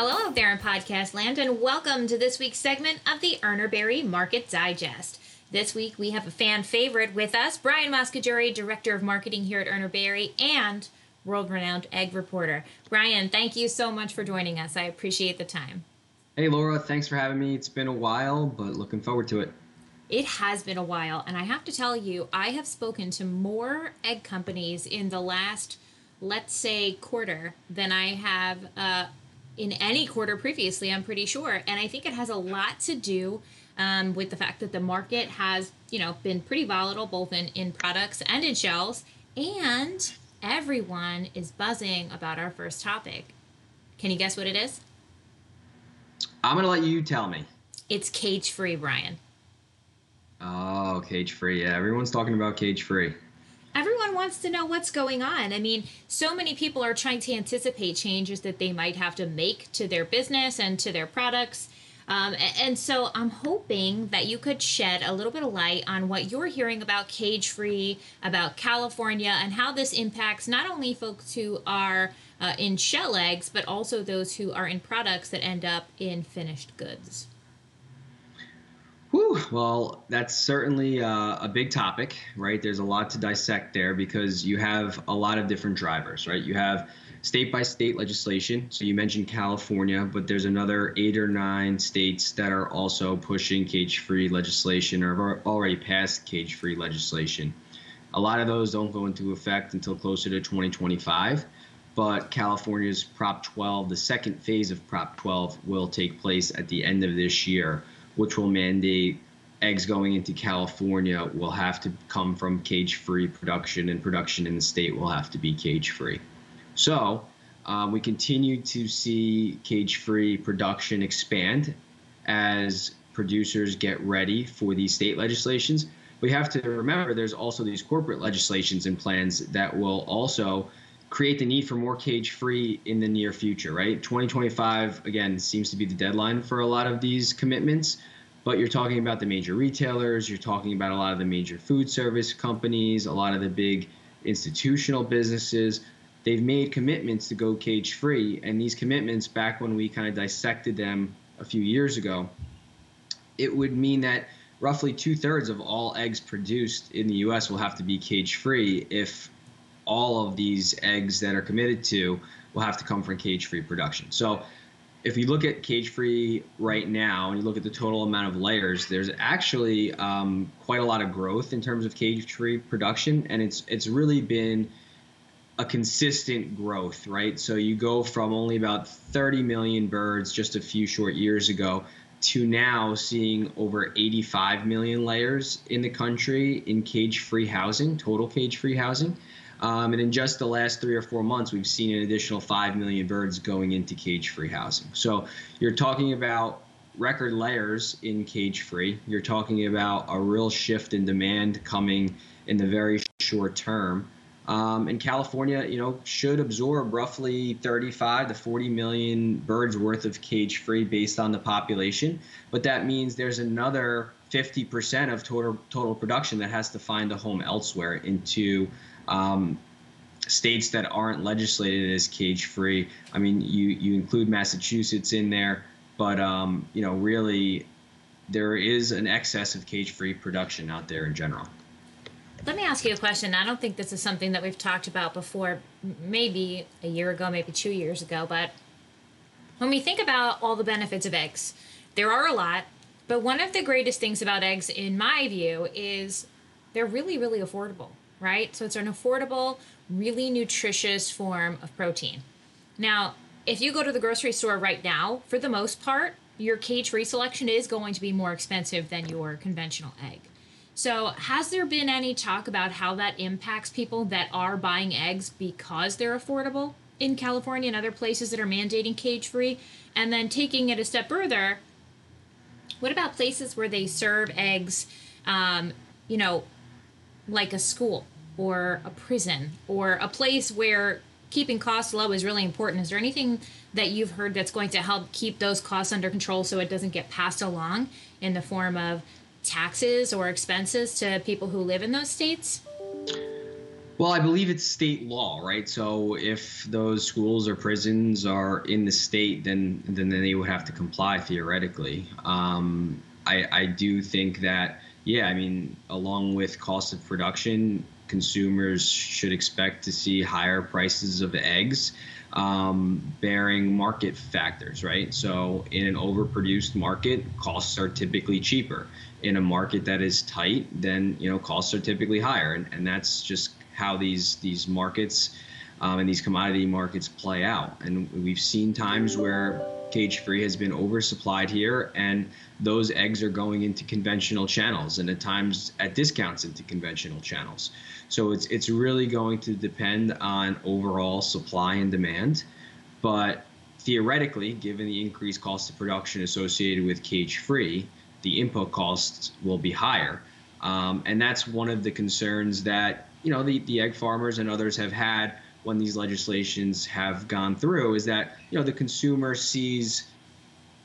Hello out there in podcast land, and welcome to this week's segment of the Urner Barry Market Digest. This week we have a fan favorite with us, Brian Moscogiuri, Director of Marketing here at Urner Barry and world renowned egg reporter. Brian, thank you so much for joining us. I appreciate the time. Hey, Laura, thanks for having me. It's been a while, but looking forward to it. It has been a while, and I have to tell you, I have spoken to more egg companies in the last, let's say, quarter than I have uh, in any quarter previously, I'm pretty sure. And I think it has a lot to do um, with the fact that the market has, you know, been pretty volatile both in, in products and in shells, and everyone is buzzing about our first topic. Can you guess what it is? I'm gonna let you tell me. It's cage free, Brian. Oh, cage free. Yeah, everyone's talking about cage free. Everyone wants to know what's going on. I mean, so many people are trying to anticipate changes that they might have to make to their business and to their products. Um, and so I'm hoping that you could shed a little bit of light on what you're hearing about cage free, about California, and how this impacts not only folks who are uh, in shell eggs, but also those who are in products that end up in finished goods. Whew, well, that's certainly uh, a big topic, right? There's a lot to dissect there because you have a lot of different drivers, right? You have state by state legislation. So you mentioned California, but there's another eight or nine states that are also pushing cage free legislation or have already passed cage free legislation. A lot of those don't go into effect until closer to 2025, but California's Prop 12, the second phase of Prop 12, will take place at the end of this year, which will mandate eggs going into California will have to come from cage free production, and production in the state will have to be cage free. So um, we continue to see cage-free production expand as producers get ready for these state legislations. We have to remember there's also these corporate legislations and plans that will also create the need for more cage free in the near future, right? 2025, again, seems to be the deadline for a lot of these commitments, but you're talking about the major retailers, you're talking about a lot of the major food service companies, a lot of the big institutional businesses they've made commitments to go cage free. And these commitments, back when we kind of dissected them a few years ago, it would mean that roughly two thirds of all eggs produced in the U.S. will have to be cage free if all of these eggs that are committed to will have to come from cage free production. So if you look at cage free right now and you look at the total amount of layers, there's actually um, quite a lot of growth in terms of cage free production, and it's it's really been a consistent growth, right? So you go from only about 30 million birds just a few short years ago to now seeing over 85 million layers in the country in cage free housing, total cage free housing. Um, and in just the last three or four months, we've seen an additional 5 million birds going into cage free housing. So you're talking about record layers in cage free. You're talking about a real shift in demand coming in the very short term. Um, and California, you know, should absorb roughly 35 to 40 million birds worth of cage free based on the population. But that means there's another 50% of total total production that has to find a home elsewhere into um, states that aren't legislated as cage free. I mean, you you include Massachusetts in there, but um, you know, really, there is an excess of cage free production out there in general. Let me ask you a question. I don't think this is something that we've talked about before, maybe a year ago, maybe two years ago, but when we think about all the benefits of eggs, there are a lot, but one of the greatest things about eggs, in my view, is they're really, really affordable, right? So it's an affordable, really nutritious form of protein. Now, if you go to the grocery store right now, for the most part, your cage free selection is going to be more expensive than your conventional egg. So, has there been any talk about how that impacts people that are buying eggs because they're affordable in California and other places that are mandating cage free? And then taking it a step further, what about places where they serve eggs, um, you know, like a school or a prison or a place where keeping costs low is really important? Is there anything that you've heard that's going to help keep those costs under control so it doesn't get passed along in the form of taxes or expenses to people who live in those states? Well, I believe it's state law, right? So if those schools or prisons are in the state, then then they would have to comply theoretically. Um, I, I do think that, yeah, I mean, along with cost of production, consumers should expect to see higher prices of eggs, um, bearing market factors, right? So in an overproduced market, costs are typically cheaper. In a market that is tight, then you know costs are typically higher, and, and that's just how these these markets um, and these commodity markets play out. And we've seen times where cage free has been oversupplied here, and those eggs are going into conventional channels, and at times at discounts into conventional channels. So it's it's really going to depend on overall supply and demand, but theoretically, given the increased cost of production associated with cage free, the input costs will be higher. Um, and that's one of the concerns that you know the, the egg farmers and others have had when these legislations have gone through is that you know the consumer sees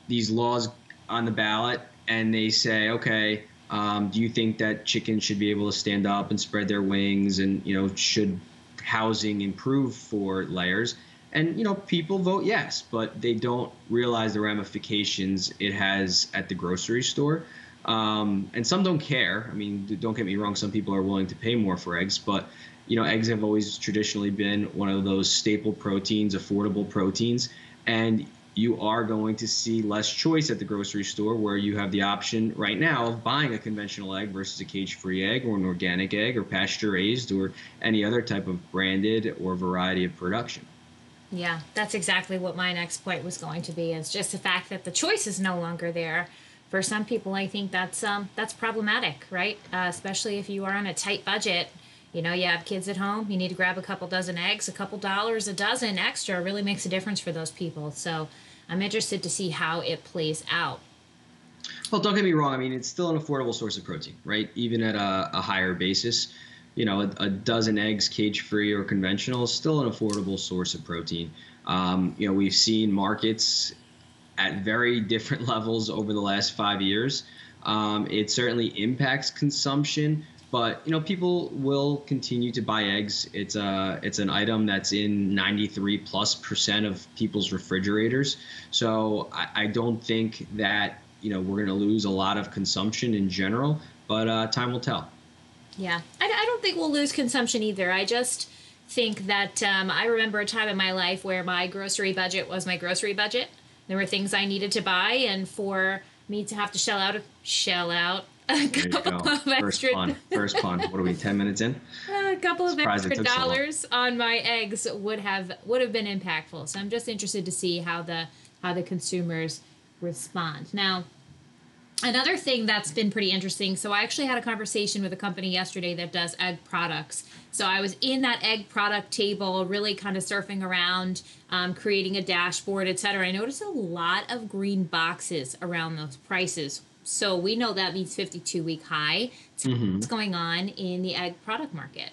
these laws on the ballot and they say okay um, do you think that chickens should be able to stand up and spread their wings and you know should housing improve for layers and you know people vote yes but they don't realize the ramifications it has at the grocery store um, and some don't care. I mean, don't get me wrong. Some people are willing to pay more for eggs, but you know, eggs have always traditionally been one of those staple proteins, affordable proteins, and you are going to see less choice at the grocery store where you have the option right now of buying a conventional egg versus a cage-free egg or an organic egg or pasture-raised or any other type of branded or variety of production. Yeah, that's exactly what my next point was going to be. Is just the fact that the choice is no longer there for some people, I think that's um, that's problematic, right? Uh, especially if you are on a tight budget. You know, you have kids at home. You need to grab a couple dozen eggs. A couple dollars a dozen extra really makes a difference for those people. So, I'm interested to see how it plays out. Well, don't get me wrong. I mean, it's still an affordable source of protein, right? Even at a, a higher basis, you know, a, a dozen eggs, cage-free or conventional, is still an affordable source of protein. Um, you know, we've seen markets at very different levels over the last five years. Um, it certainly impacts consumption, but you know people will continue to buy eggs. It's a it's an item that's in 93 plus percent of people's refrigerators. So I, I don't think that you know we're going to lose a lot of consumption in general, but uh, time will tell. Yeah, I, I don't think we'll lose consumption either. I just think that um, I remember a time in my life where my grocery budget was my grocery budget there were things I needed to buy, and for me to have to shell out shell out a couple of First extra pun. First pun. What are we? Ten minutes in. A couple of extra dollars so on my eggs would have would have been impactful. So I'm just interested to see how the how the consumers respond. Now, another thing that's been pretty interesting. So I actually had a conversation with a company yesterday that does egg products. So I was in that egg product table, really kind of surfing around, um, creating a dashboard, etc. I noticed a lot of green boxes around those prices. So we know that means 52 week high. Mm-hmm. What's going on in the egg product market?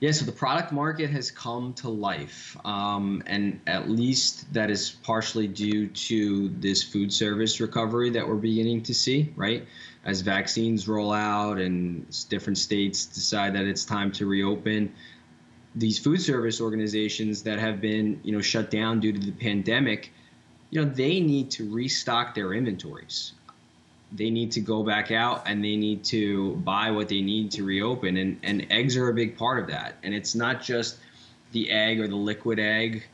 Yeah, so the product market has come to life, um, and at least that is partially due to this food service recovery that we're beginning to see, right? As vaccines roll out and different states decide that it's time to reopen, these food service organizations that have been, you know, shut down due to the pandemic, you know, they need to restock their inventories they need to go back out and they need to buy what they need to reopen. And and eggs are a big part of that. And it's not just the egg or the liquid egg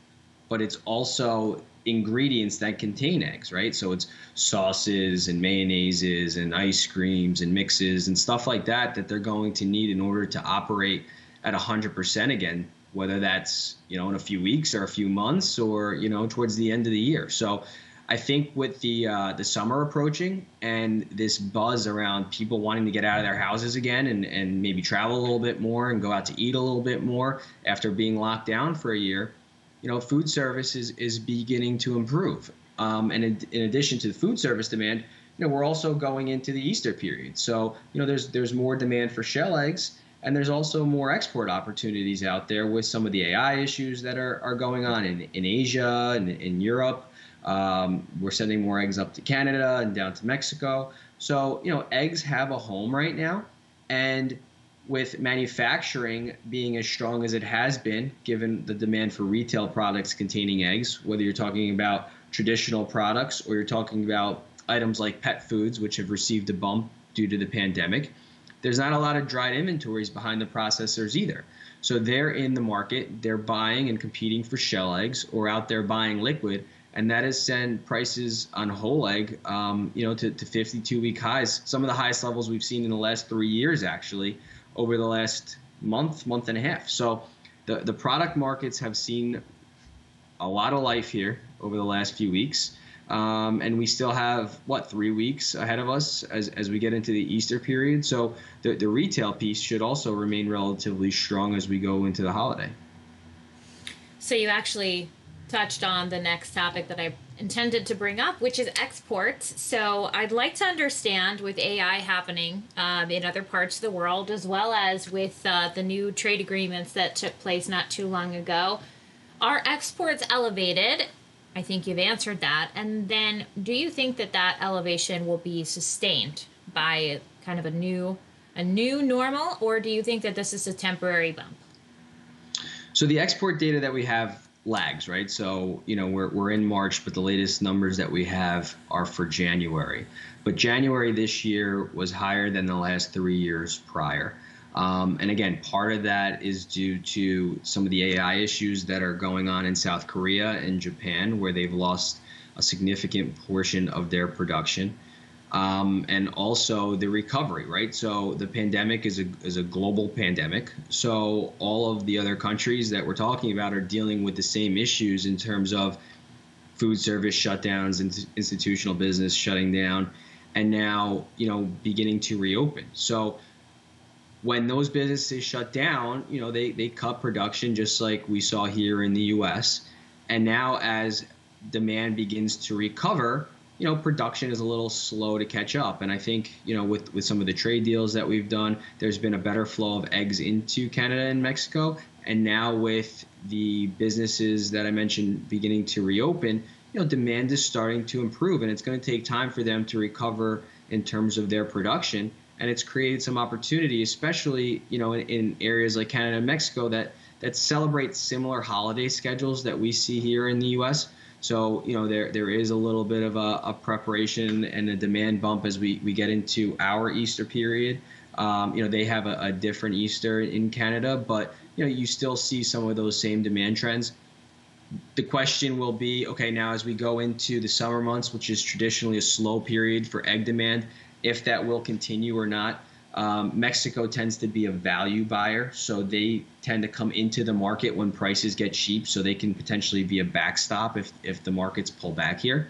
but it's also ingredients that contain eggs right? So it's sauces and mayonnaises and ice creams and mixes and stuff like that that they're going to need in order to operate at 100% again whether that's you know in a few weeks or a few months or you know towards the end of the year. So I think with the uh, the summer approaching and this buzz around people wanting to get out of their houses again and, and maybe travel a little bit more and go out to eat a little bit more after being locked down for a year, you know, food service is, is beginning to improve. Um, and in, in addition to the food service demand, you know, we're also going into the Easter period. So, you know, there's there's more demand for shell eggs and there's also more export opportunities out there with some of the AI issues that are, are going on in, in Asia and in Europe. Um, we're sending more eggs up to Canada and down to Mexico. So, you know, eggs have a home right now. And with manufacturing being as strong as it has been, given the demand for retail products containing eggs, whether you're talking about traditional products or you're talking about items like pet foods, which have received a bump due to the pandemic, there's not a lot of dried inventories behind the processors either. So they're in the market, they're buying and competing for shell eggs or out there buying liquid. And that has sent prices on whole egg, um, you know, to, to 52 week highs. Some of the highest levels we've seen in the last three years, actually, over the last month, month and a half. So the, the product markets have seen a lot of life here over the last few weeks. Um, and we still have what three weeks ahead of us as, as we get into the Easter period. So the, the retail piece should also remain relatively strong as we go into the holiday. So you actually touched on the next topic that I intended to bring up, which is exports. So I'd like to understand with AI happening um, in other parts of the world, as well as with uh, the new trade agreements that took place not too long ago, are exports elevated? I think you've answered that. And then do you think that that elevation will be sustained by kind of a new a new normal or do you think that this is a temporary bump? So the export data that we have lags, right? So, you know, we're, we're in March, but the latest numbers that we have are for January. But January this year was higher than the last three years prior. Um, and again, part of that is due to some of the AI issues that are going on in South Korea and Japan, where they've lost a significant portion of their production um, and also the recovery, right? So the pandemic is a, is a global pandemic. So all of the other countries that we're talking about are dealing with the same issues in terms of food service shutdowns and institutional business shutting down, and now you know beginning to reopen. So when those businesses shut down, you know they they cut production just like we saw here in the U.S. And now as demand begins to recover you know, production is a little slow to catch up. And I think, you know, with, with some of the trade deals that we've done, there's been a better flow of eggs into Canada and Mexico. And now with the businesses that I mentioned beginning to reopen, you know, demand is starting to improve, and it's going to take time for them to recover in terms of their production. And it's created some opportunity, especially, you know, in, in areas like Canada and Mexico that that celebrate similar holiday schedules that we see here in the U.S. So you know there there is a little bit of a, a preparation and a demand bump as we, we get into our Easter period. Um, you know they have a, a, different Easter in Canada, but you know you still see some of those same demand trends. The question will be okay now as we go into the summer months, which is traditionally a slow period for egg demand, if that will continue or not. Um, Mexico tends to be a value buyer, so they tend to come into the market when prices get cheap, so they can potentially be a backstop if, if the markets pull back here.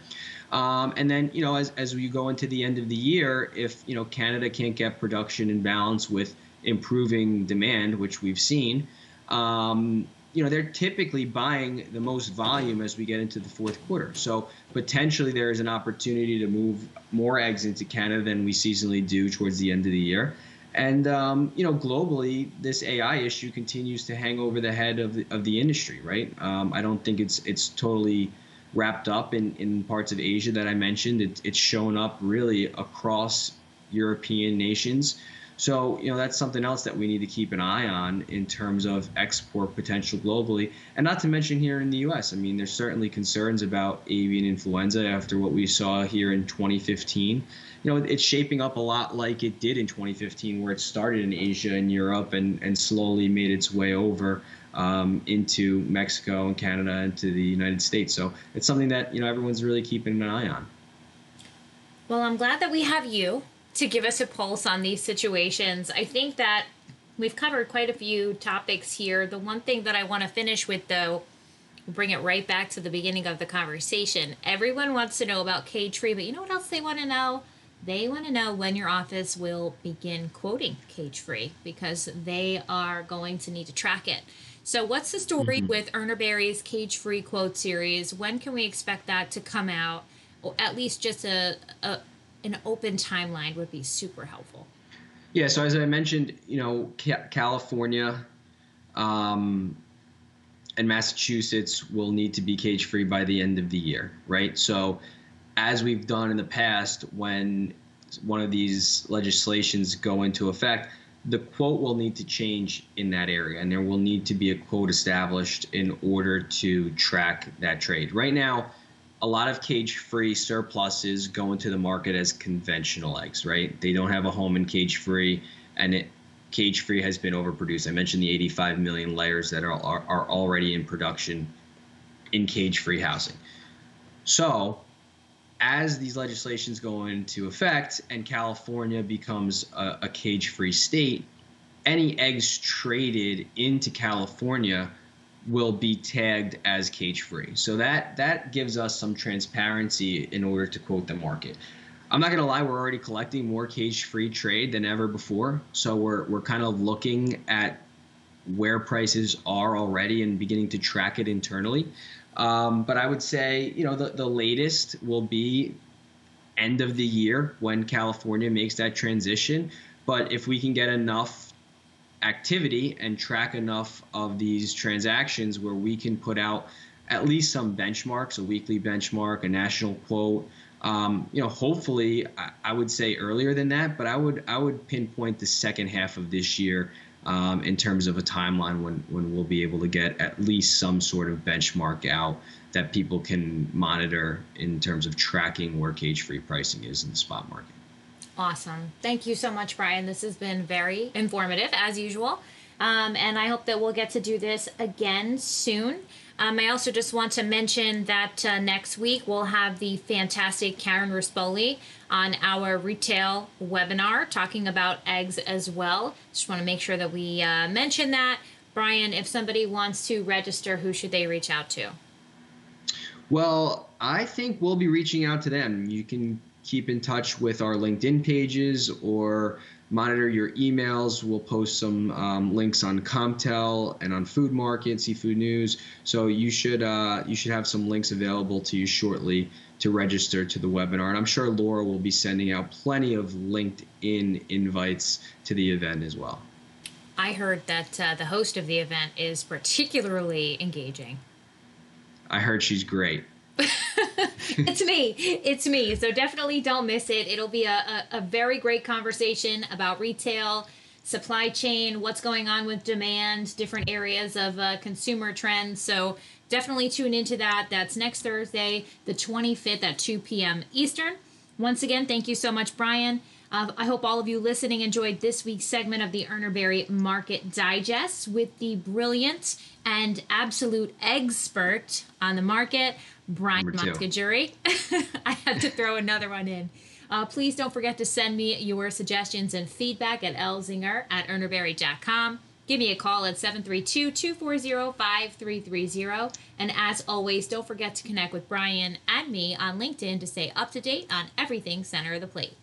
Um, and then, you know, as, as we go into the end of the year, if, you know, Canada can't get production in balance with improving demand, which we've seen, um, you know they're typically buying the most volume as we get into the fourth quarter. So potentially there is an opportunity to move more eggs into Canada than we seasonally do towards the end of the year. And um, you know globally, this AI issue continues to hang over the head of the, of the industry. Right? Um, I don't think it's it's totally wrapped up in, in parts of Asia that I mentioned. It, it's shown up really across European nations. So, you know, that's something else that we need to keep an eye on in terms of export potential globally. And not to mention here in the US. I mean, there's certainly concerns about avian influenza after what we saw here in 2015. You know, it's shaping up a lot like it did in 2015, where it started in Asia and Europe and, and slowly made its way over um, into Mexico and Canada and to the United States. So it's something that, you know, everyone's really keeping an eye on. Well, I'm glad that we have you to give us a pulse on these situations. I think that we've covered quite a few topics here. The one thing that I want to finish with, though, bring it right back to the beginning of the conversation. Everyone wants to know about cage free, but you know what else they want to know? They want to know when your office will begin quoting cage free because they are going to need to track it. So, what's the story mm-hmm. with Urner Barry's cage free quote series? When can we expect that to come out? Or at least just a, a, an open timeline would be super helpful. Yeah, so as I mentioned, you know, California um, and Massachusetts will need to be cage free by the end of the year, right? So, as we've done in the past, when one of these legislations go into effect, the quote will need to change in that area, and there will need to be a quote established in order to track that trade. Right now, a lot of cage free surpluses go into the market as conventional eggs, right? They don't have a home in cage free, and it cage free has been overproduced. I mentioned the 85 million layers that are, are, are already in production in cage free housing. So, as these legislations go into effect and California becomes a, a cage free state, any eggs traded into California will be tagged as cage free. So that that gives us some transparency in order to quote the market. I'm not gonna lie, we're already collecting more cage-free trade than ever before. So we're we're kind of looking at where prices are already and beginning to track it internally. Um, but I would say, you know, the, the latest will be end of the year when California makes that transition. But if we can get enough activity and track enough of these transactions where we can put out at least some benchmarks, a weekly benchmark, a national quote, um, you know, hopefully, I, I, would say earlier than that, but I would I would pinpoint the second half of this year um, in terms of a timeline when when we'll be able to get at least some sort of benchmark out that people can monitor in terms of tracking where cage-free pricing is in the spot market. Awesome. Thank you so much, Brian. This has been very informative as usual. Um, and I hope that we'll get to do this again soon. Um, I also just want to mention that uh, next week we'll have the fantastic Karen Rispoli on our retail webinar talking about eggs as well. Just want to make sure that we uh, mention that. Brian, if somebody wants to register, who should they reach out to? Well, I think we'll be reaching out to them. You can keep in touch with our LinkedIn pages or monitor your emails. We'll post some um, links on COMTELL and on Food Market, Seafood News. So you should uh, you should have some links available to you shortly to register to the webinar. And I'm sure Laura will be sending out plenty of LinkedIn invites to the event as well. I heard that uh, the host of the event is particularly engaging. I heard she's great. it's me. It's me. So definitely don't miss it. It'll be a, a, a, very great conversation about retail, supply chain, what's going on with demand, different areas of uh, consumer trends. So definitely tune into that. That's next Thursday, the 25th at 2 p.m. Eastern. Once again, thank you so much, Brian. Uh, I hope all of you listening enjoyed this week's segment of the Urner Market Digest with the brilliant and absolute expert on the market, Brian Moscogiuri. I had to throw another one in. Uh, please don't forget to send me your suggestions and feedback at lzinger at urnerbarry.com. Give me a call at 732 240 5330. And as always, don't forget to connect with Brian and me on LinkedIn to stay up to date on everything center of the plate.